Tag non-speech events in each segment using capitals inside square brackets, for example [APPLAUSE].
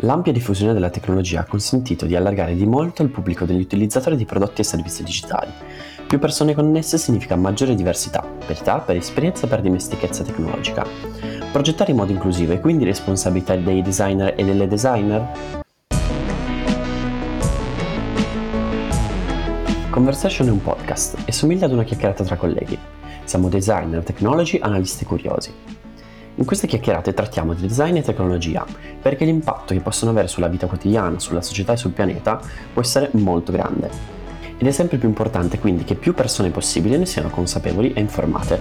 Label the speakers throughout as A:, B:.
A: L'ampia diffusione della tecnologia ha consentito di allargare di molto il pubblico degli utilizzatori di prodotti e servizi digitali. Più persone connesse significa maggiore diversità, per età, per esperienza e per dimestichezza tecnologica. Progettare in modo inclusivo è quindi responsabilità dei designer e delle designer? Conversation è un podcast e somiglia ad una chiacchierata tra colleghi. Siamo designer, technology, analisti curiosi. In queste chiacchierate trattiamo di design e tecnologia, perché l'impatto che possono avere sulla vita quotidiana, sulla società e sul pianeta può essere molto grande. Ed è sempre più importante quindi che più persone possibili ne siano consapevoli e informate.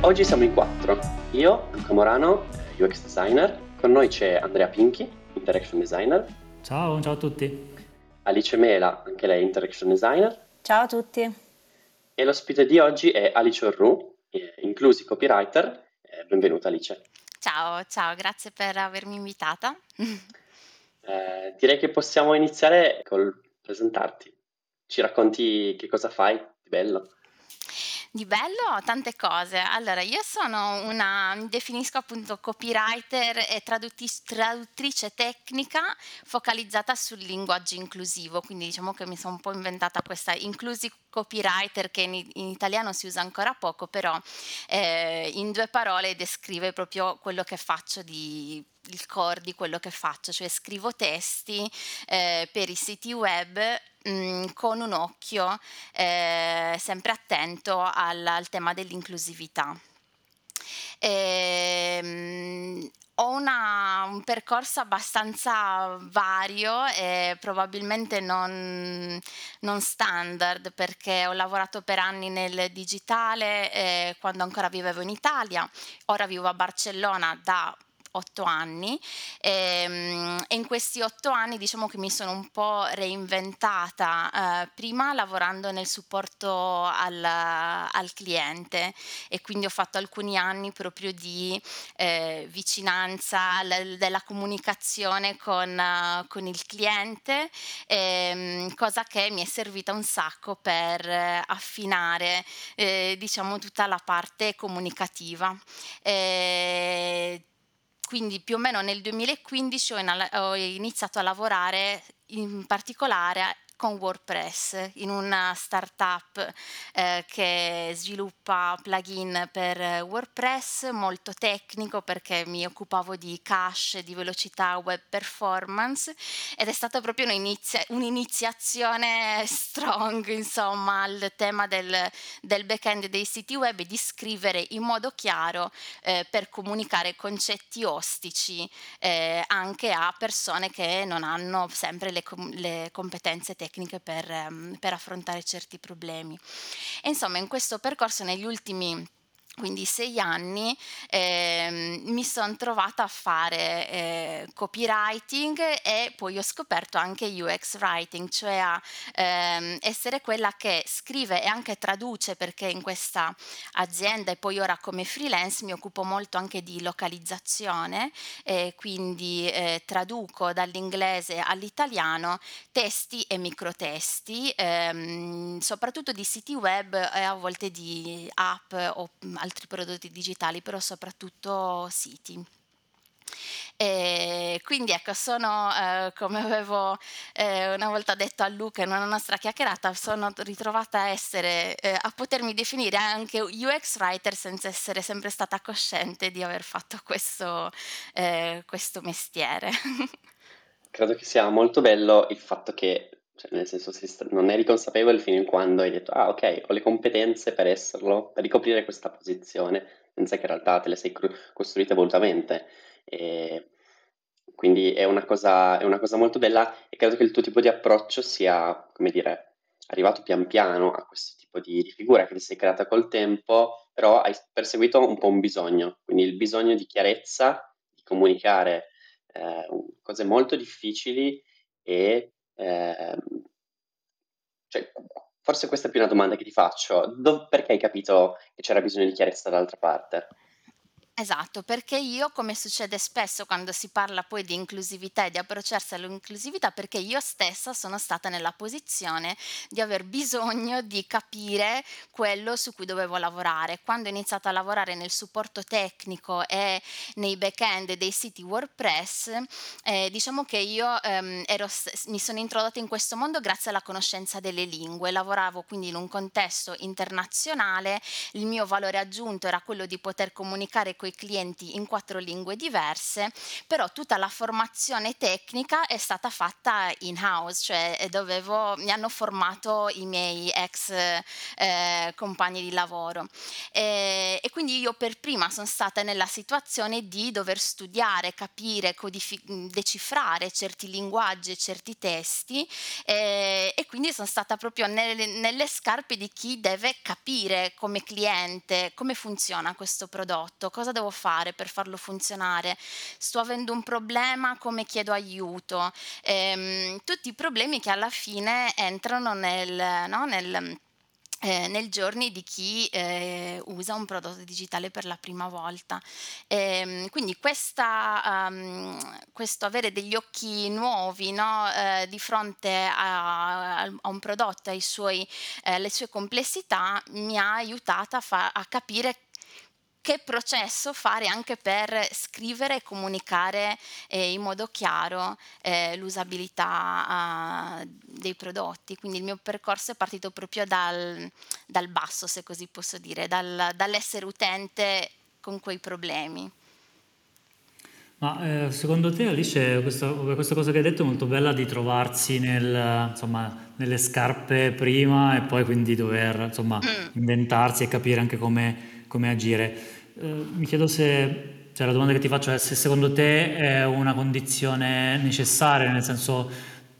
A: Oggi siamo in quattro. Io, Luca Morano, UX designer, con noi c'è Andrea Pinchi, interaction designer.
B: Ciao, ciao a tutti.
A: Alice Mela, anche lei interaction designer.
C: Ciao a tutti.
A: E l'ospite di oggi è Alice Orru, eh, inclusi copywriter. Eh, benvenuta Alice.
C: Ciao, ciao, grazie per avermi invitata. [LAUGHS]
A: eh, direi che possiamo iniziare col presentarti. Ci racconti che cosa fai di bello?
C: Di bello tante cose. Allora, io sono una, mi definisco appunto copywriter e traduttis- traduttrice tecnica focalizzata sul linguaggio inclusivo, quindi diciamo che mi sono un po' inventata questa inclusive copywriter che in, in italiano si usa ancora poco, però eh, in due parole descrive proprio quello che faccio di il core di quello che faccio, cioè scrivo testi eh, per i siti web mh, con un occhio eh, sempre attento al, al tema dell'inclusività. E, ehm, ho una, un percorso abbastanza vario e probabilmente non, non, standard perché ho lavorato per anni nel digitale eh, quando ancora vivevo in Italia, ora vivo a Barcellona da otto anni. E, ehm, e, in questi otto anni diciamo che mi sono un po' reinventata eh, prima lavorando nel supporto al, al, cliente e quindi ho fatto alcuni anni proprio di eh, vicinanza l- della comunicazione con, uh, con il cliente eh, cosa che mi è servita un sacco per eh, affinare eh, diciamo tutta la parte comunicativa. Eh, quindi più o meno nel 2015 ho, in- ho iniziato a lavorare in particolare con WordPress in una startup eh, che sviluppa plugin per WordPress molto tecnico perché mi occupavo di cache, di velocità web performance ed è stata proprio un'inizia- un'iniziazione strong insomma al tema del, del backend dei siti web e di scrivere in modo chiaro eh, per comunicare concetti ostici eh, anche a persone che non hanno sempre le, com- le competenze tecniche tecniche per, ehm, per affrontare certi problemi. E insomma, in questo percorso negli ultimi quindi sei anni eh, mi sono trovata a fare eh, copywriting e poi ho scoperto anche UX writing, cioè a ehm, essere quella che scrive e anche traduce perché in questa azienda e poi ora come freelance mi occupo molto anche di localizzazione e quindi eh, traduco dall'inglese all'italiano testi e microtesti, ehm, soprattutto di siti web e a volte di app o altri prodotti digitali, però soprattutto siti. E quindi ecco, sono eh, come avevo eh, una volta detto a Luca in una nostra chiacchierata, sono ritrovata a essere, eh, a potermi definire anche UX writer senza essere sempre stata cosciente di aver fatto questo, eh, questo mestiere. [LAUGHS]
A: Credo che sia molto bello il fatto che cioè, nel senso, non eri consapevole fino in quando hai detto, ah, ok, ho le competenze per esserlo, per ricoprire questa posizione, senza che in realtà te le sei costruite volutamente. E quindi è una, cosa, è una cosa molto bella e credo che il tuo tipo di approccio sia, come dire, arrivato pian piano a questo tipo di, di figura che ti sei creata col tempo, però hai perseguito un po' un bisogno, quindi il bisogno di chiarezza, di comunicare eh, cose molto difficili e eh, cioè, forse questa è più una domanda che ti faccio. Do- perché hai capito che c'era bisogno di chiarezza dall'altra parte?
C: Esatto, perché io, come succede spesso quando si parla poi di inclusività e di approcciarsi all'inclusività, perché io stessa sono stata nella posizione di aver bisogno di capire quello su cui dovevo lavorare. Quando ho iniziato a lavorare nel supporto tecnico e nei back-end dei siti WordPress, eh, diciamo che io ehm, ero mi sono introdotta in questo mondo grazie alla conoscenza delle lingue. Lavoravo quindi in un contesto internazionale, il mio valore aggiunto era quello di poter comunicare con coi clienti in quattro lingue diverse, però tutta la formazione tecnica è stata fatta in house, cioè eh, dovevo, mi hanno formato i miei ex eh, compagni di lavoro. E, e, quindi io per prima sono stata nella situazione di dover studiare, capire, codifi- decifrare certi linguaggi certi testi e, e quindi sono stata proprio nelle, nelle scarpe di chi deve capire come cliente come funziona questo prodotto, cosa devo fare per farlo funzionare? Sto avendo un problema, come chiedo aiuto? Ehm, tutti i problemi che alla fine entrano nel, no, nel eh, nel giorni di chi eh, usa un prodotto digitale per la prima volta. E, quindi questa, um, questo avere degli occhi nuovi no, eh, di fronte a, a, un prodotto e eh, alle sue complessità mi ha aiutata a, fa- a capire che processo fare anche per scrivere e comunicare eh, in modo chiaro eh, l'usabilità uh, dei prodotti. Quindi il mio percorso è partito proprio dal, dal basso, se così posso dire, dal, dall'essere utente con quei problemi.
B: Ma eh, secondo te Alice, questa, questa, cosa che hai detto è molto bella di trovarsi nel, insomma, nelle scarpe prima e poi quindi dover insomma, mm. inventarsi e capire anche come, come agire. Eh, mi chiedo se, cioè la domanda che ti faccio è se secondo te è una condizione necessaria, nel senso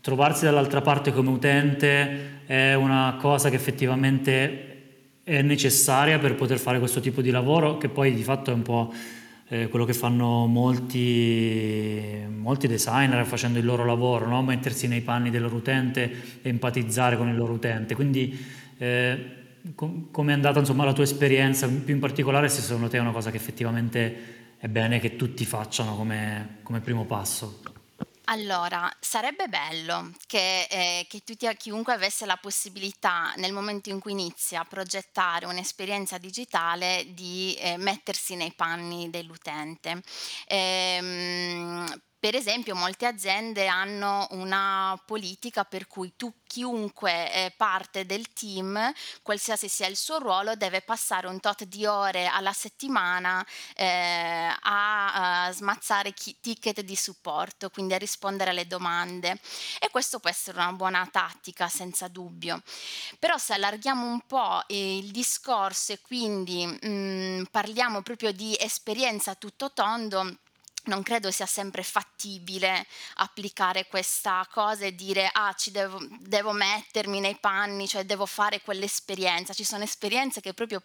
B: trovarsi dall'altra parte come utente è una cosa che effettivamente è necessaria per poter fare questo tipo di lavoro, che poi di fatto è un po' eh, quello che fanno molti, molti, designer facendo il loro lavoro, no? mettersi nei panni del loro utente e empatizzare con il loro utente. Quindi eh, com- come è andata insomma, la tua esperienza, più in particolare se secondo te è una cosa che effettivamente è bene che tutti facciano come, come primo passo?
C: Allora, sarebbe bello che, eh, che tutti, chiunque avesse la possibilità, nel momento in cui inizia a progettare un'esperienza digitale, di eh, mettersi nei panni dell'utente. Ehm, per esempio, molte aziende hanno una politica per cui tu chiunque è parte del team, qualsiasi sia il suo ruolo, deve passare un tot di ore alla settimana eh, a, a, smazzare chi, ticket di supporto, quindi a rispondere alle domande. E questo può essere una buona tattica, senza dubbio. Però se allarghiamo un po' il discorso e quindi mh, mm, parliamo proprio di esperienza tutto tondo, non credo sia sempre fattibile applicare questa cosa e dire ah ci devo, devo, mettermi nei panni, cioè devo fare quell'esperienza. Ci sono esperienze che proprio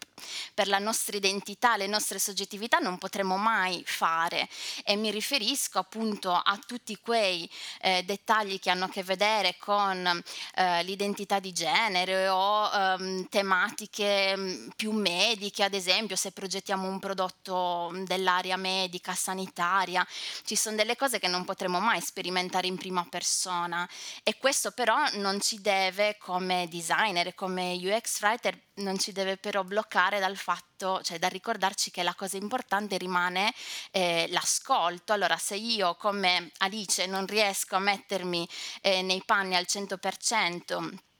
C: per la nostra identità, le nostre soggettività non potremo mai fare e mi riferisco appunto a tutti quei eh, dettagli che hanno a che vedere con eh, l'identità di genere o ehm, tematiche mm, più mediche, ad esempio se progettiamo un prodotto dell'area medica, sanitaria storia, ci sono delle cose che non potremo mai sperimentare in prima persona e questo però non ci deve come designer, come UX writer, non ci deve però bloccare dal fatto, cioè da ricordarci che la cosa importante rimane eh, l'ascolto. Allora se io come Alice non riesco a mettermi eh, nei panni al 100%,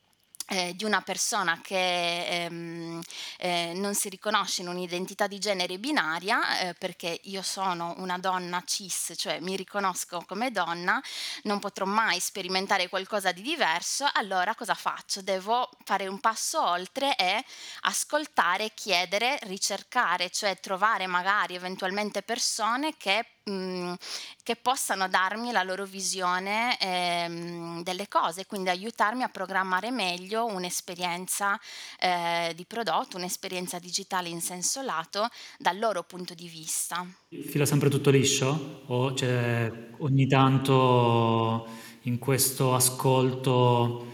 C: eh, di una persona che ehm, eh, non si riconosce in un'identità di genere binaria, eh, perché io sono una donna cis, cioè mi riconosco come donna, non potrò mai sperimentare qualcosa di diverso, allora cosa faccio? Devo fare un passo oltre e ascoltare, chiedere, ricercare, cioè trovare magari eventualmente persone che mh, che possano darmi la loro visione ehm, delle cose, quindi aiutarmi a programmare meglio un'esperienza eh, di prodotto, un'esperienza digitale in senso lato dal loro punto di vista.
B: Fila sempre tutto liscio o c'è ogni tanto in questo ascolto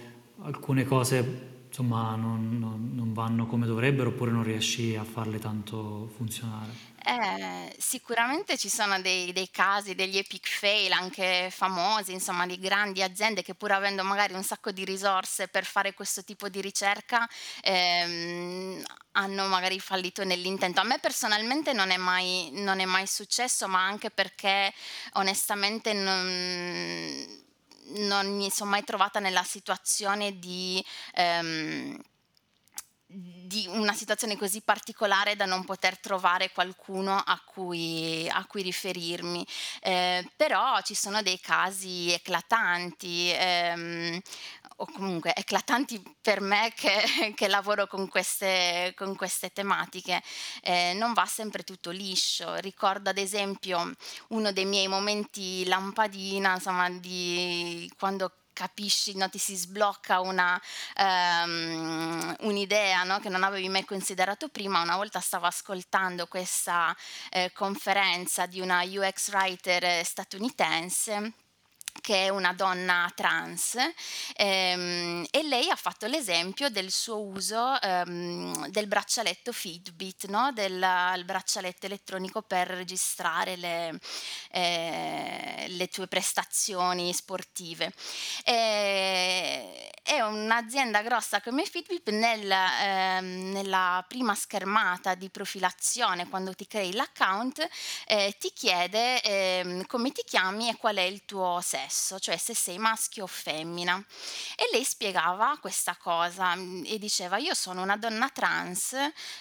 B: alcune cose insomma, non, non- non vanno come dovrebbero oppure non riesci a farle tanto funzionare?
C: Eh, sicuramente ci sono dei, dei casi, degli epic fail anche famosi, insomma, di grandi aziende che pur avendo magari un sacco di risorse per fare questo tipo di ricerca, ehm, hanno magari fallito nell'intento. A me personalmente non è mai, non è mai successo, ma anche perché onestamente non, non mi sono mai trovata nella situazione di... ehm, di una situazione così particolare da non poter trovare qualcuno a cui, a cui riferirmi. Eh, però ci sono dei casi eclatanti, ehm, o comunque eclatanti per me che, [LAUGHS] che lavoro con queste, con queste tematiche. Eh, non va sempre tutto liscio. Ricordo ad esempio uno dei miei momenti lampadina, insomma, di quando capisci, no, ti si sblocca una, um, un'idea no, che non avevi mai considerato prima. Una volta stavo ascoltando questa eh, conferenza di una UX writer statunitense che è una donna trans ehm, e lei ha fatto l'esempio del suo uso ehm, del braccialetto Fitbit, no? del braccialetto elettronico per registrare le, eh, le tue prestazioni sportive. E, è un'azienda grossa come Fitbit nel, ehm, nella prima schermata di profilazione, quando ti crei l'account, eh, ti chiede ehm, come ti chiami e qual è il tuo sesso sesso, cioè se sei maschio o femmina. E lei spiegava questa cosa mm, e diceva io sono una donna trans,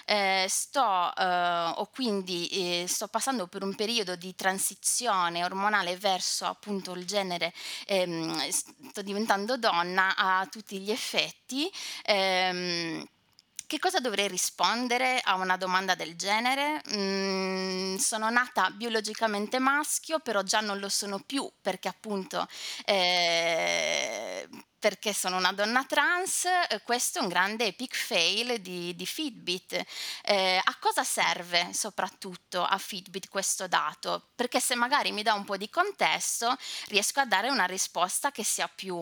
C: eh, sto eh, o quindi eh, sto passando per un periodo di transizione ormonale verso appunto il genere, ehm, sto diventando donna a tutti gli effetti. Ehm, che cosa dovrei rispondere a una domanda del genere? Mm, sono nata biologicamente maschio, però già non lo sono più perché appunto eh, perché sono una donna trans, eh, questo è un grande epic fail di, di Fitbit. Eh, a cosa serve soprattutto a Fitbit questo dato? Perché se magari mi dà un po' di contesto, riesco a dare una risposta che sia più,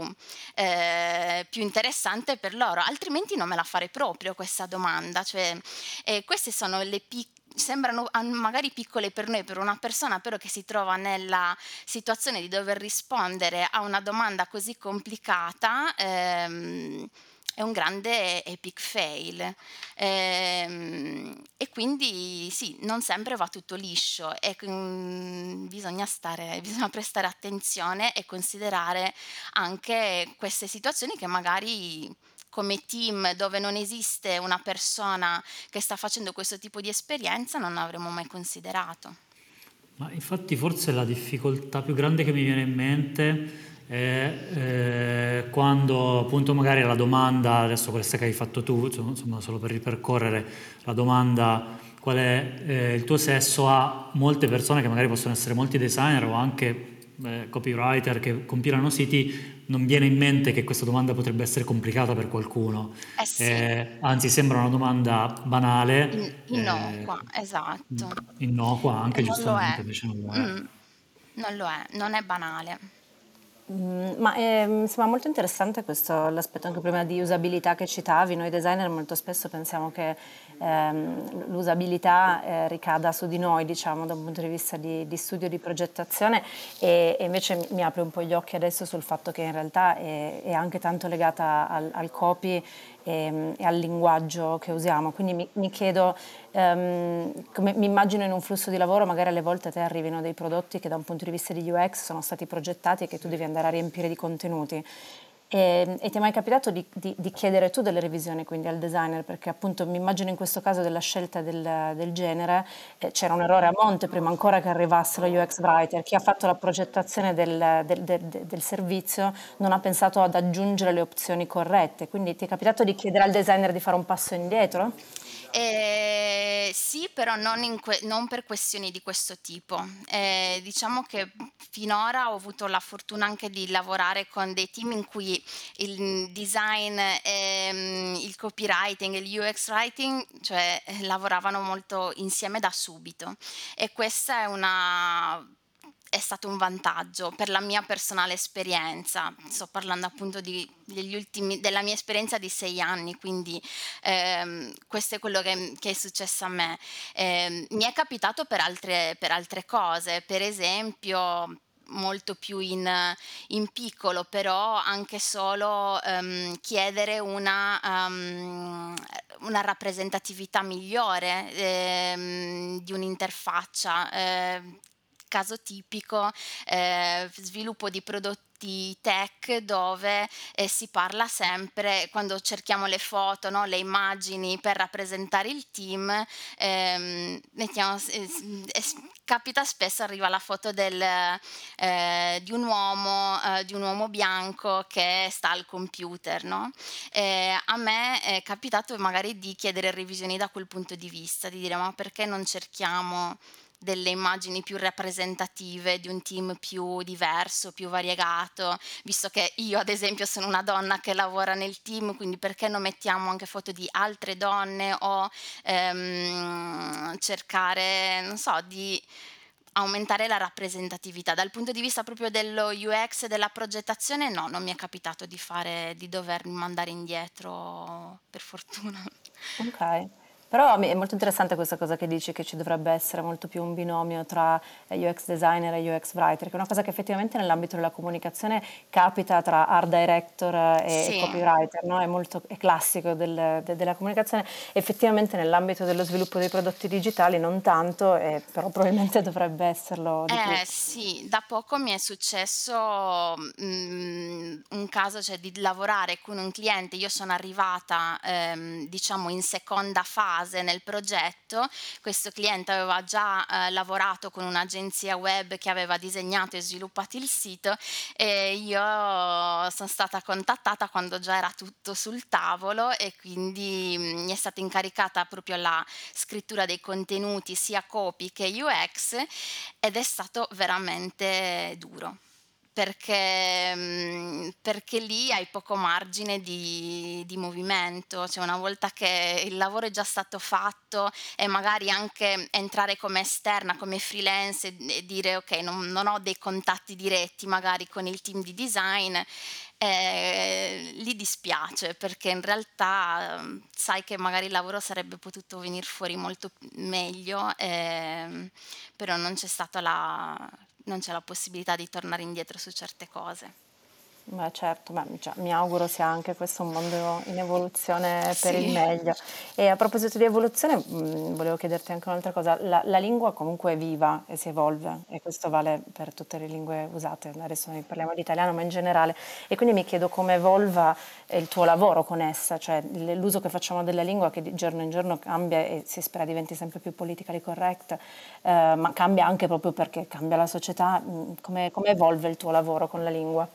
C: eh, più interessante per loro, altrimenti non me la farei proprio questa domanda. Cioè, eh, queste sono le piccole sembrano magari piccole per noi, per una persona però che si trova nella situazione di dover rispondere a una domanda così complicata, ehm, è un grande epic fail. Ehm, e quindi sì, non sempre va tutto liscio e mm, bisogna, stare, bisogna prestare attenzione e considerare anche queste situazioni che magari come team dove non esiste una persona che sta facendo questo tipo di esperienza non avremmo mai considerato.
B: Ma infatti forse la difficoltà più grande che mi viene in mente è eh, quando appunto magari la domanda, adesso questa che hai fatto tu, insomma solo per ripercorrere, la domanda qual è eh, il tuo sesso a molte persone che magari possono essere molti designer o anche eh, copywriter che compilano siti, non viene in mente che questa domanda potrebbe essere complicata per qualcuno.
C: Eh sì.
B: Eh, anzi, sembra una domanda banale.
C: In- innocua, eh, esatto.
B: Innocua anche,
C: non
B: giustamente,
C: lo è. Mm, non lo è, non è banale.
D: Mm, ma eh, mi sembra molto interessante questo, l'aspetto anche prima di usabilità che citavi. Noi designer molto spesso pensiamo che ehm, l'usabilità eh, ricada su di noi, diciamo, da un punto di vista di, di studio di progettazione e, e, invece mi apre un po' gli occhi adesso sul fatto che in realtà è, è anche tanto legata al, al copy e, e, al linguaggio che usiamo. Quindi mi, mi chiedo, um, come, mi immagino in un flusso di lavoro, magari alle volte a te arrivino dei prodotti che da un punto di vista di UX sono stati progettati e che tu devi andare a riempire di contenuti. E, e, ti è mai capitato di, di, di, chiedere tu delle revisioni quindi al designer? Perché appunto mi immagino in questo caso della scelta del, del genere eh, c'era un errore a monte prima ancora che arrivasse lo UX writer. Chi ha fatto la progettazione del, del, del, servizio non ha pensato ad aggiungere le opzioni corrette. Quindi ti è capitato di chiedere al designer di fare un passo indietro?
C: Eh, sì, però non, que- non, per questioni di questo tipo. Eh, diciamo che finora ho avuto la fortuna anche di lavorare con dei team in cui il design, ehm, il copywriting e il UX writing, cioè lavoravano molto insieme da subito. E questa è una è stato un vantaggio per la mia personale esperienza. Sto parlando appunto di, ultimi, della mia esperienza di sei anni, quindi ehm, questo è quello che, che, è successo a me. Eh, mi è capitato per altre, per altre cose, per esempio molto più in, in, piccolo, però anche solo um, chiedere una, um, una, rappresentatività migliore eh, di un'interfaccia. Eh, caso tipico, eh, sviluppo di prodotti tech dove eh, si parla sempre, quando cerchiamo le foto, no, le immagini per rappresentare il team, ehm, mettiamo, eh, capita spesso, arriva la foto del, eh, di, un uomo, eh, di, un uomo, bianco che sta al computer. No? a me è capitato magari di chiedere revisioni da quel punto di vista, di dire ma perché non cerchiamo delle immagini più rappresentative di un team più diverso, più variegato, visto che io ad esempio sono una donna che lavora nel team, quindi perché non mettiamo anche foto di altre donne o ehm, cercare, non so, di aumentare la rappresentatività. Dal punto di vista proprio dello UX e della progettazione, no, non mi è capitato di fare, di dover mandare indietro, per fortuna.
D: Ok. Però è molto interessante questa cosa che dici, che ci dovrebbe essere molto più un binomio tra eh, UX designer e UX writer, che è una cosa che effettivamente nell'ambito della comunicazione capita tra art director e sì. copywriter, no? è molto è classico del, de, della comunicazione, effettivamente nell'ambito dello sviluppo dei prodotti digitali non tanto, eh, però probabilmente dovrebbe esserlo
C: eh, Sì, da poco mi è successo mh, mm, un caso cioè, di lavorare con un cliente, io sono arrivata ehm, diciamo in seconda fase, fase nel progetto. Questo cliente aveva già eh, lavorato con un'agenzia web che aveva disegnato e sviluppato il sito e io sono stata contattata quando già era tutto sul tavolo e quindi mm, mi è stata incaricata proprio la scrittura dei contenuti sia copy che UX ed è stato veramente duro perché, mm, perché, lì hai poco margine di, di, movimento, cioè una volta che il lavoro è già stato fatto e magari anche entrare come esterna, come freelance e, dire ok, non, non, ho dei contatti diretti magari con il team di design, eh, lì dispiace perché in realtà mm, sai che magari il lavoro sarebbe potuto venire fuori molto meglio, eh, però non c'è stata la non c'è la possibilità di tornare indietro su certe cose.
D: Beh, certo, beh, cioè, mi auguro sia anche questo un mondo in evoluzione per sì. il meglio. E a proposito di evoluzione, mh, mm, volevo chiederti anche un'altra cosa. La, la, lingua comunque è viva e si evolve, e questo vale per tutte le lingue usate. Adesso noi parliamo di italiano, ma in generale. E quindi mi chiedo come evolva il tuo lavoro con essa, cioè l'uso che facciamo della lingua che di giorno in giorno cambia e si spera diventi sempre più politically correct, eh, ma cambia anche proprio perché cambia la società. Mm, come, come evolve il tuo lavoro con la lingua?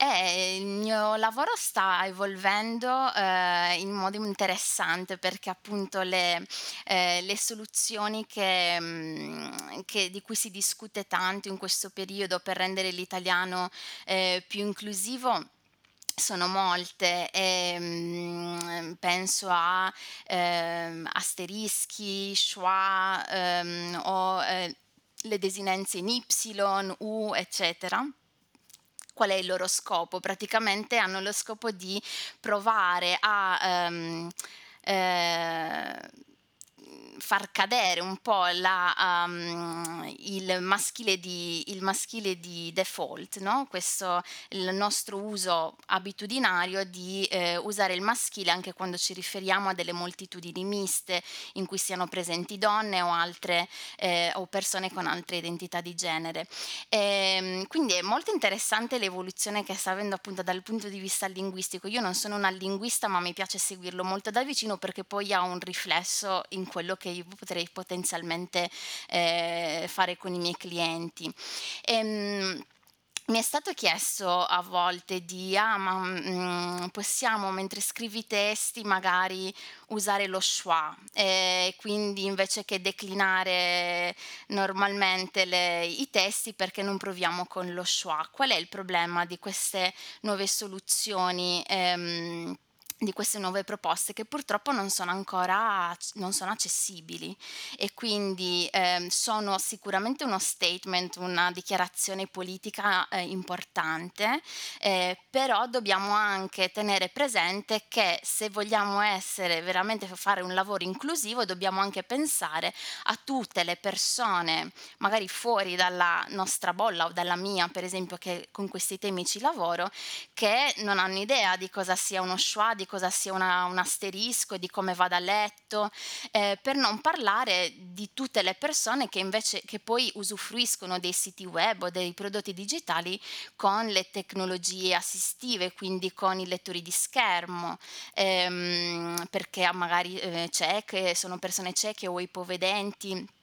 C: Eh, il mio lavoro sta evolvendo eh, in modo interessante perché appunto le, eh, le soluzioni che, mm, che, di cui si discute tanto in questo periodo per rendere l'italiano eh, più inclusivo sono molte, ehm, penso a ehm, asterischi, schwa ehm, o eh, le desinenze in Y, U, eccetera qual è il loro scopo? Praticamente hanno lo scopo di provare a um, eh, far cadere un po' la, um, il, maschile di, il, maschile di, default, no? questo il nostro uso abitudinario di eh, usare il maschile anche quando ci riferiamo a delle moltitudini miste in cui siano presenti donne o altre eh, o persone con altre identità di genere. E, ehm, quindi è molto interessante l'evoluzione che sta avendo appunto dal punto di vista linguistico. Io non sono una linguista ma mi piace seguirlo molto da vicino perché poi ha un riflesso in quello che io potrei potenzialmente eh, fare con i miei clienti. Ehm, mi è stato chiesto a volte di, ah, ma mm, possiamo mentre scrivi testi magari usare lo schwa, e quindi invece che declinare normalmente le, i testi perché non proviamo con lo schwa. Qual è il problema di queste nuove soluzioni? Ehm, di queste nuove proposte che purtroppo non sono ancora non sono accessibili. E quindi eh, sono sicuramente uno statement, una dichiarazione politica eh, importante, eh, però dobbiamo anche tenere presente che se vogliamo essere veramente fare un lavoro inclusivo dobbiamo anche pensare a tutte le persone magari fuori dalla nostra bolla o dalla mia per esempio che con questi temi ci lavoro che non hanno idea di cosa sia uno schwa, di cosa sia una, un asterisco, di come vada a letto, eh, per non parlare di tutte le persone che invece che poi usufruiscono dei siti web o dei prodotti digitali con le tecnologie assistive, quindi con i lettori di schermo, ehm, perché magari eh, cieche, sono persone cieche o ipovedenti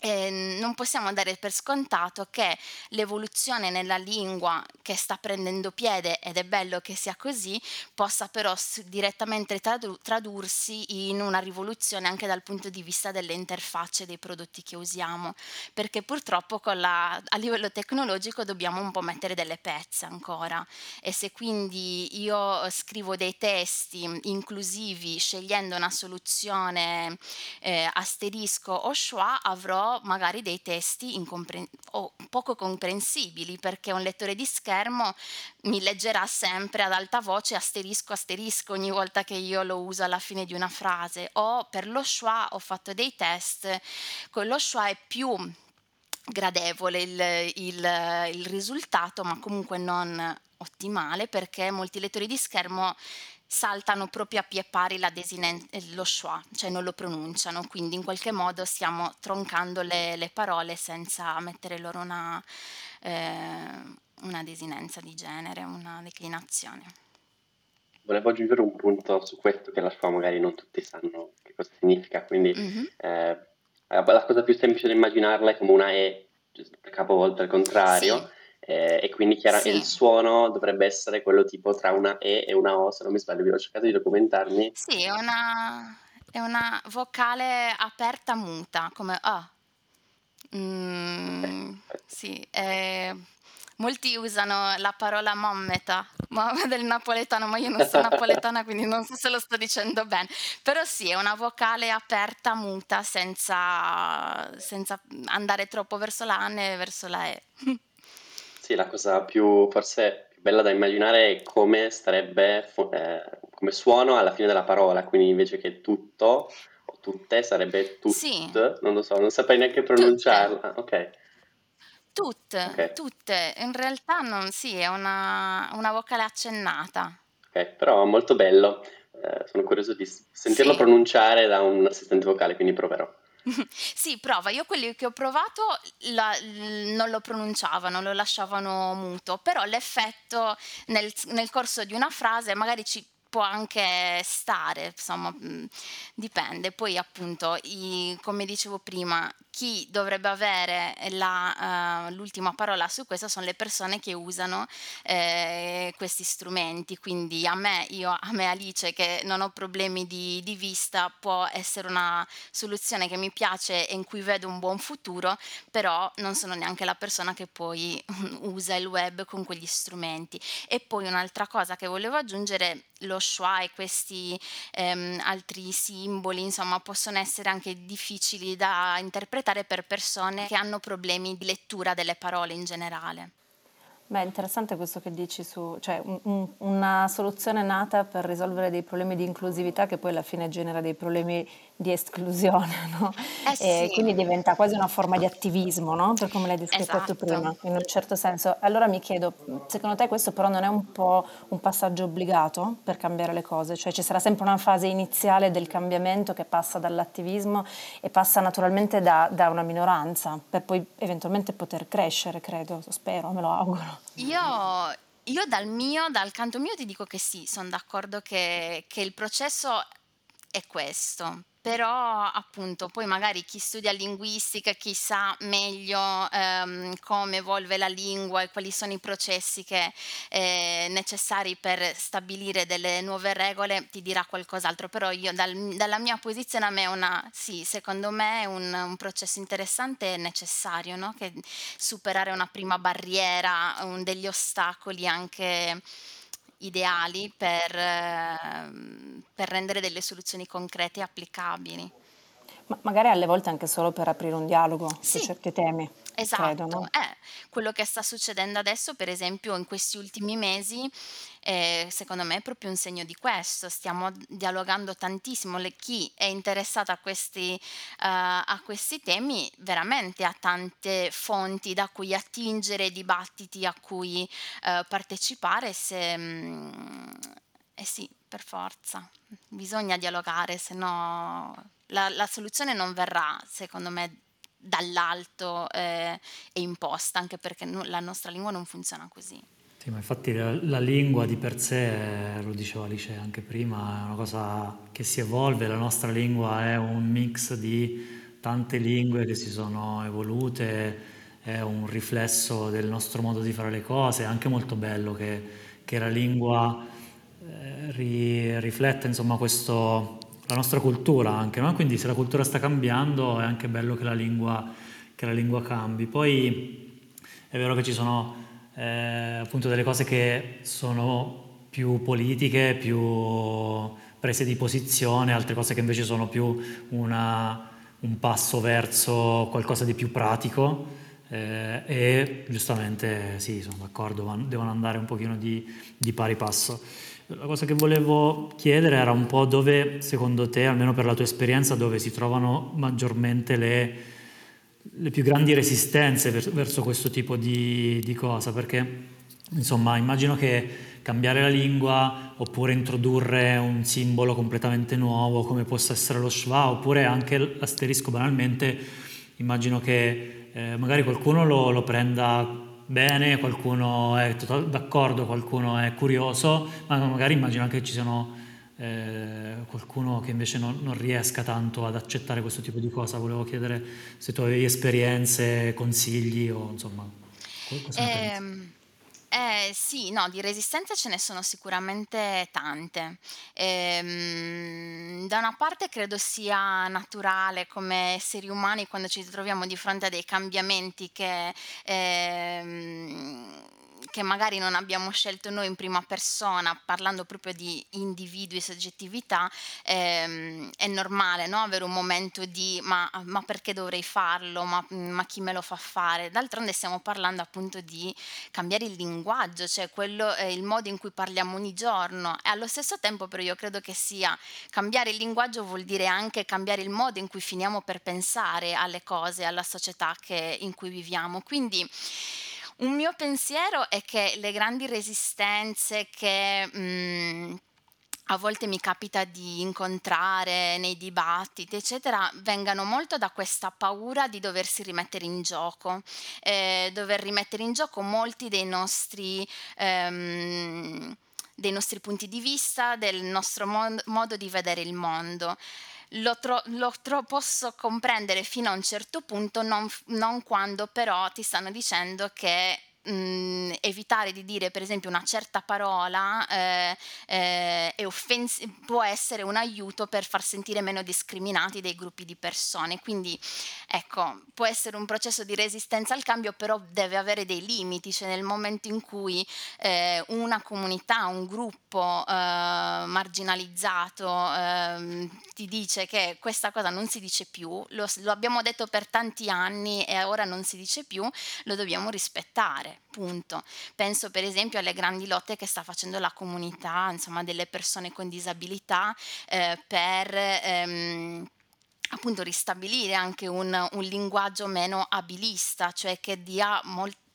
C: eh, non possiamo dare per scontato che l'evoluzione nella lingua che sta prendendo piede, ed è bello che sia così, possa però direttamente tradu- tradursi in una rivoluzione anche dal punto di vista delle interfacce dei prodotti che usiamo, perché purtroppo la, a livello tecnologico dobbiamo un po' mettere delle pezze ancora. E se quindi io scrivo dei testi inclusivi scegliendo una soluzione eh, asterisco o schwa avrò magari dei testi incompre- o poco comprensibili perché un lettore di schermo mi leggerà sempre ad alta voce asterisco asterisco ogni volta che io lo uso alla fine di una frase. O per lo schwa ho fatto dei test con lo schwa è più gradevole il, il, il risultato ma comunque non ottimale perché molti lettori di schermo saltano proprio a pie pari la desinen- lo schwa, cioè non lo pronunciano, quindi in qualche modo stiamo troncando le, le parole senza mettere loro una, eh, una desinenza di genere, una declinazione.
A: Volevo aggiungere un punto su questo che la schwa magari non tutti sanno che cosa significa, quindi mm-hmm. eh, la cosa più semplice da immaginarla è come una E capovolta al contrario. Sì eh, e quindi chiaro, sì. il suono dovrebbe essere quello tipo tra una E e una O, se non mi sbaglio, vi ho cercato di documentarmi.
C: Sì, è una, è una vocale aperta muta, come A. Mm, okay. Sì, eh, molti usano la parola mommeta [LAUGHS] del napoletano, ma io non sono napoletana, quindi non so se lo sto dicendo bene. Però sì, è una vocale aperta, muta, senza, senza andare troppo verso la N e verso la E. [LAUGHS]
A: Sì, la cosa più forse più bella da immaginare è come starebbe eh, come suono alla fine della parola, quindi invece che tutto o tutte sarebbe tut,
C: Sì,
A: non lo so, non saprei neanche
C: tutte.
A: pronunciarla. Ok,
C: Tutte,
A: ok,
C: tutte. In realtà non, sì, è una, una vocale accennata.
A: ok, però molto bello. Eh, sono curioso di sentirlo
C: Sì.
A: pronunciare da un assistente vocale, quindi proverò. [LAUGHS]
C: Sì, prova. Io quelli che ho provato la- non lo pronunciavano, lo lasciavano muto, però l'effetto nel, nel corso di una frase magari ci può anche stare, insomma, mh, dipende. Poi appunto, i- come dicevo prima, chi dovrebbe avere la, eh, l'ultima parola su questo sono le persone che usano eh, questi strumenti. Quindi a me, io, a me Alice, che non ho problemi di, di vista, può essere una soluzione che mi piace e in cui vedo un buon futuro, però non sono neanche la persona che poi [LAUGHS] usa il web con quegli strumenti. E poi un'altra cosa che volevo aggiungere, lo schwa e questi ehm, altri simboli, insomma, possono essere anche difficili da interpretare per persone che hanno problemi di lettura delle parole in generale.
D: Beh, interessante questo che dici su, cioè un- un- una soluzione nata per risolvere dei problemi di inclusività che poi alla fine genera dei problemi di esclusione, [LAUGHS] no?
C: Eh
D: E
C: sì,
D: quindi diventa quasi una forma di attivismo, no? Per come l'hai descritto tu
C: esatto.
D: prima, in un certo senso. Allora mi chiedo, secondo te questo però non è un po' un passaggio obbligato per cambiare le cose? Cioè ci sarà sempre una fase iniziale del cambiamento che passa dall'attivismo e passa naturalmente da, da una minoranza, per poi eventualmente poter crescere, credo, spero, me lo auguro.
C: Io, io dal mio, dal canto mio ti dico che sì, sono d'accordo che, che il processo è questo, però appunto poi magari chi studia linguistica, chi sa meglio ehm, come evolve la lingua e quali sono i processi che, eh, necessari per stabilire delle nuove regole ti dirà qualcos'altro, però io dal- dalla mia posizione a me è una, sì, secondo me è un, un processo interessante e necessario, no? Che superare una prima barriera, un- degli ostacoli anche ideali per, eh, per rendere delle soluzioni concrete e applicabili.
D: Ma magari alle volte anche solo per aprire un dialogo su certi temi, credo,
C: esatto.
D: no?
C: Eh, quello che sta succedendo adesso, per esempio, in questi ultimi mesi, eh, secondo me è proprio un segno di questo. Stiamo dialogando tantissimo. Le- chi è interessato a questi, eh, a questi temi veramente ha tante fonti da cui attingere, dibattiti a cui eh, partecipare. Se, mm, eh sì, per forza, bisogna dialogare, se no la, la soluzione non verrà, secondo me, dall'alto eh, e imposta, anche perché no- la nostra lingua non funziona così.
B: Sì, ma infatti la, la lingua di per sé, lo diceva Alice anche prima, è una cosa che si evolve, la nostra lingua è un mix di tante lingue che si sono evolute, è un riflesso del nostro modo di fare le cose, è anche molto bello che, che la lingua eh, ri- rifletta insomma questo, la nostra cultura anche, no? Quindi se la cultura sta cambiando è anche bello che la lingua, che la lingua cambi. Poi è vero che ci sono eh, appunto delle cose che sono più politiche, più prese di posizione, altre cose che invece sono più una, un passo verso qualcosa di più pratico. Eh, e giustamente sì, sono d'accordo, van- devono andare un pochino di, di pari passo. La cosa che volevo chiedere era un po' dove, secondo te, almeno per la tua esperienza, dove si trovano maggiormente le, le più grandi resistenze ver- verso questo tipo di, di cosa, perché insomma immagino che cambiare la lingua oppure introdurre un simbolo completamente nuovo come possa essere lo schwa oppure anche l'asterisco banalmente, immagino che eh, magari qualcuno lo, lo prenda bene, qualcuno è d'accordo, qualcuno è curioso, ma magari immagino anche che ci siano eh, qualcuno che invece non, non, riesca tanto ad accettare questo tipo di cosa. Volevo chiedere se tu avevi esperienze, consigli o insomma, cosa
C: eh, eh, sì, no, di resistenze ce ne sono sicuramente tante. Ehm, da una parte credo sia naturale come esseri umani quando ci troviamo di fronte a dei cambiamenti che ehm, che magari non abbiamo scelto noi in prima persona, parlando proprio di individui e soggettività, ehm, è normale no? avere un momento di ma, ma perché dovrei farlo, ma, ma, chi me lo fa fare? D'altronde stiamo parlando appunto di cambiare il linguaggio, cioè quello è il modo in cui parliamo ogni giorno e allo stesso tempo però io credo che sia cambiare il linguaggio vuol dire anche cambiare il modo in cui finiamo per pensare alle cose, alla società che, in cui viviamo. Quindi un mio pensiero è che le grandi resistenze che mh, mhmm, a volte mi capita di incontrare nei dibattiti, eccetera, vengano molto da questa paura di doversi rimettere in gioco, eh, dover rimettere in gioco molti dei nostri... Ehm, dei nostri punti di vista, del nostro mod- modo di vedere il mondo lo, tro- lo tro- posso comprendere fino a un certo punto, non, non quando però ti stanno dicendo che mh, mhmm, evitare di dire per esempio una certa parola eh, eh, offens- può essere un aiuto per far sentire meno discriminati dei gruppi di persone. Quindi ecco, può essere un processo di resistenza al cambio, però deve avere dei limiti, cioè nel momento in cui eh, una comunità, un gruppo eh, marginalizzato ehm, ti dice che questa cosa non si dice più, lo, lo abbiamo detto per tanti anni e ora non si dice più, lo dobbiamo rispettare fare, punto. Penso per esempio alle grandi lotte che sta facendo la comunità, insomma, delle persone con disabilità eh, per... Ehm, appunto ristabilire anche un, un, linguaggio meno abilista, cioè che dia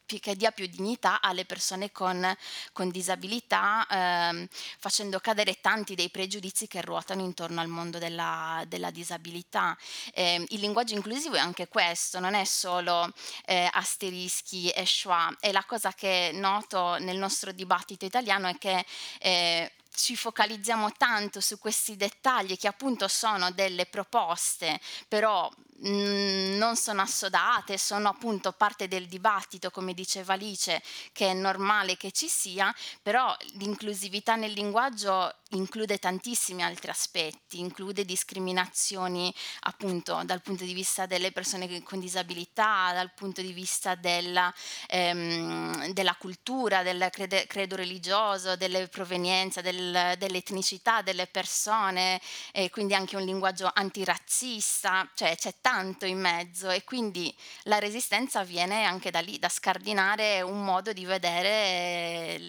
C: che dia più dignità alle persone con, con disabilità, ehm, facendo cadere tanti dei pregiudizi che ruotano intorno al mondo della, della disabilità. Eh, il linguaggio inclusivo è anche questo, non è solo eh, asterischi e schwa, e la cosa che noto nel nostro dibattito italiano è che eh, ci focalizziamo tanto su questi dettagli che appunto sono delle proposte, però non sono assodate, sono appunto parte del dibattito, come diceva Alice, che è normale che ci sia, però l'inclusività nel linguaggio include tantissimi altri aspetti, include discriminazioni appunto dal punto di vista delle persone con disabilità, dal punto di vista della, ehm, della cultura, del crede- credo religioso, delle provenienze, del- dell'etnicità delle persone, e quindi anche un linguaggio antirazzista, cioè c'è tanto in mezzo e quindi la resistenza viene anche da lì, da scardinare un modo di vedere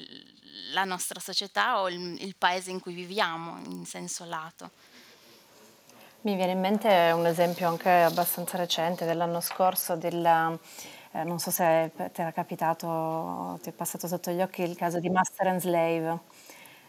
C: la nostra società o il, il paese in cui viviamo in senso lato.
D: Mi viene in mente un esempio anche abbastanza recente dell'anno scorso della, eh, non so se ti era capitato, ti è passato sotto gli occhi il caso di Master and Slave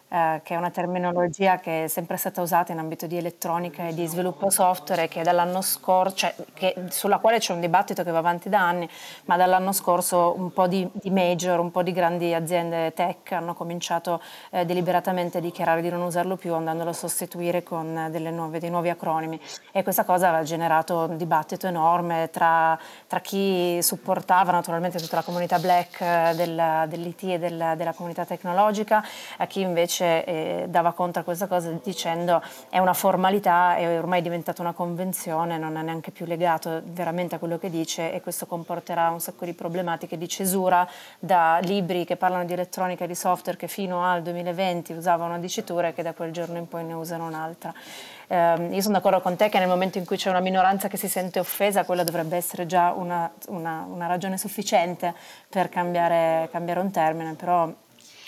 D: eh, che è una terminologia che è sempre stata usata in ambito di elettronica e di sviluppo software che dall'anno scorso, cioè, che, sulla quale c'è un dibattito che va avanti da anni, ma dall'anno scorso un po' di, di major, un po' di grandi aziende tech hanno cominciato eh, deliberatamente a dichiarare di non usarlo più andandolo a sostituire con nuove, dei nuovi acronimi. E questa cosa ha generato un dibattito enorme tra, tra chi supportava naturalmente tutta la comunità black eh, del, dell'IT e del, della comunità tecnologica, a chi invece invece eh, dava conto a questa cosa dicendo è una formalità, è ormai diventata una convenzione, non è neanche più legato veramente a quello che dice e questo comporterà un sacco di problematiche di cesura da libri che parlano di elettronica e di software che fino al 2020 usavano una dicitura e che da quel giorno in poi ne usano un'altra. Eh, io sono d'accordo con te che nel momento in cui c'è una minoranza che si sente offesa, quella dovrebbe essere già una, una, una ragione sufficiente per cambiare, cambiare un termine, però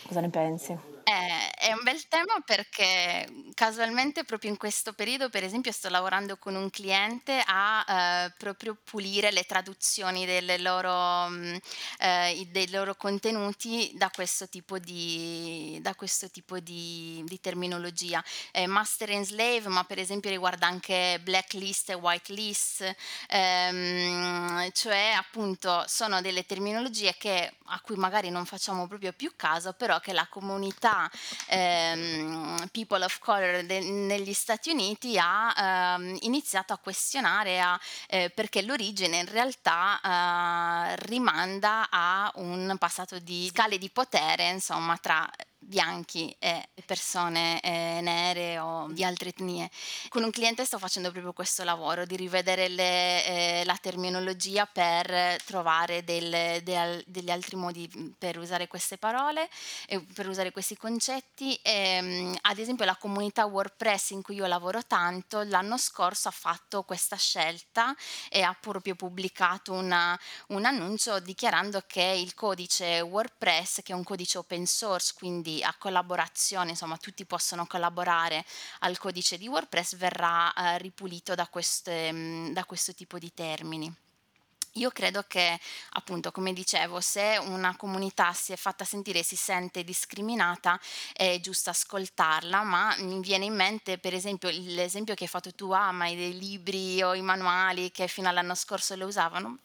D: cosa ne pensi?
C: Eh, è un bel tema perché casualmente proprio in questo periodo, per esempio, sto lavorando con un cliente a eh, proprio pulire le traduzioni delle loro, mh, mm, eh, dei loro contenuti da questo tipo di, da questo tipo di, di terminologia. Eh, master and slave, ma per esempio riguarda anche blacklist e whitelist, ehm, cioè appunto sono delle terminologie che, a cui magari non facciamo proprio più caso, però che la comunità ehm, People of Color de- negli Stati Uniti ha ehm, iniziato a questionare a, eh, perché l'origine in realtà eh, rimanda a un passato di scale di potere, insomma, tra bianchi e persone eh, nere o di altre etnie. Con un cliente sto facendo proprio questo lavoro di rivedere le, eh, la terminologia per trovare del, del, degli altri modi per usare queste parole e per usare questi concetti. E, ehm, ad esempio la comunità WordPress in cui io lavoro tanto l'anno scorso ha fatto questa scelta e ha proprio pubblicato una, un annuncio dichiarando che il codice WordPress, che è un codice open source, quindi a collaborazione, insomma tutti possono collaborare al codice di WordPress, verrà eh, ripulito da, queste, mm, da questo tipo di termini. Io credo che, appunto, come dicevo, se una comunità si è fatta sentire e si sente discriminata, è giusto ascoltarla, ma mi viene in mente, per esempio, l'esempio che hai fatto tu, ah, ma dei libri o i manuali che fino all'anno scorso le usavano,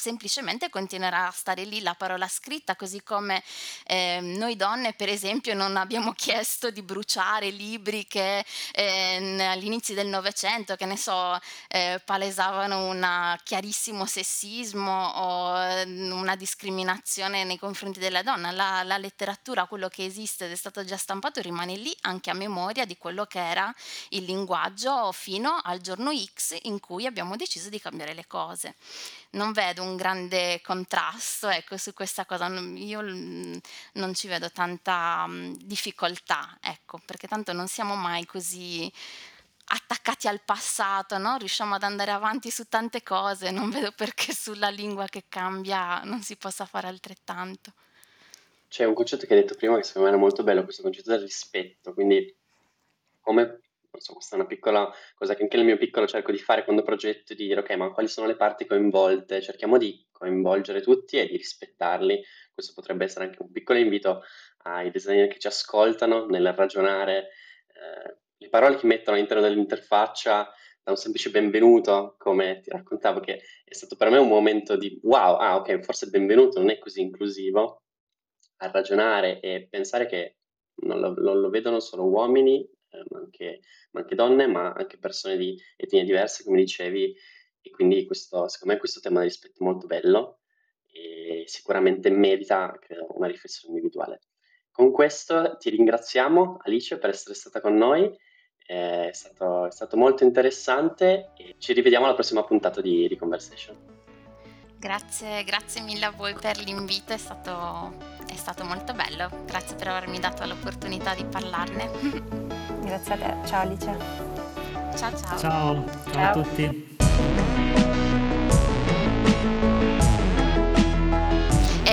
C: semplicemente continuerà a stare lì la parola scritta, così come eh, noi donne, per esempio, non abbiamo chiesto di bruciare libri che eh, all'inizio del Novecento, che ne so, eh, palesavano un chiarissimo sessismo o mm, una discriminazione nei confronti della donna. La, la letteratura, quello che esiste ed è stato già stampato, rimane lì anche a memoria di quello che era il linguaggio fino al giorno X in cui abbiamo deciso di cambiare le cose non vedo un grande contrasto ecco, su questa cosa, io non ci vedo tanta um, difficoltà, ecco, perché tanto non siamo mai così attaccati al passato, no? riusciamo ad andare avanti su tante cose, non vedo perché sulla lingua che cambia non si possa fare altrettanto.
A: C'è un concetto che hai detto prima che secondo me era molto bello, questo concetto del rispetto, quindi come so, questa è una piccola cosa che anche nel mio piccolo cerco di fare quando progetto, di dire ok, ma quali sono le parti coinvolte? Cerchiamo di coinvolgere tutti e di rispettarli. Questo potrebbe essere anche un piccolo invito ai designer che ci ascoltano nel ragionare eh, le parole che mettono all'interno dell'interfaccia da un semplice benvenuto, come ti raccontavo, che è stato per me un momento di wow, ah ok, forse benvenuto non è così inclusivo, a ragionare e pensare che non lo, non lo vedono solo uomini, ma, anche, ma, anche, donne, ma anche persone di etnie diverse, come dicevi, e quindi questo, secondo me questo tema di rispetto è molto bello e sicuramente merita credo, una riflessione individuale. Con questo ti ringraziamo Alice per essere stata con noi, è stato, è stato molto interessante e ci rivediamo alla prossima puntata di, di Conversation.
C: Grazie, grazie mille a voi per l'invito, è stato, è stato molto bello, grazie per avermi dato l'opportunità di parlarne. [LAUGHS]
D: Grazie a te, ciao Alice.
C: Ciao ciao.
B: Ciao, ciao, ciao. a tutti.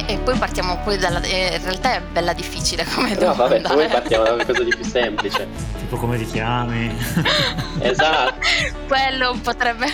C: e poi partiamo poi dalla... Eh, in realtà è bella difficile come
A: no,
C: domanda.
A: vabbè, poi partiamo da qualcosa di più semplice.
B: tipo come ti chiami. [LAUGHS]
A: esatto.
C: Quello potrebbe...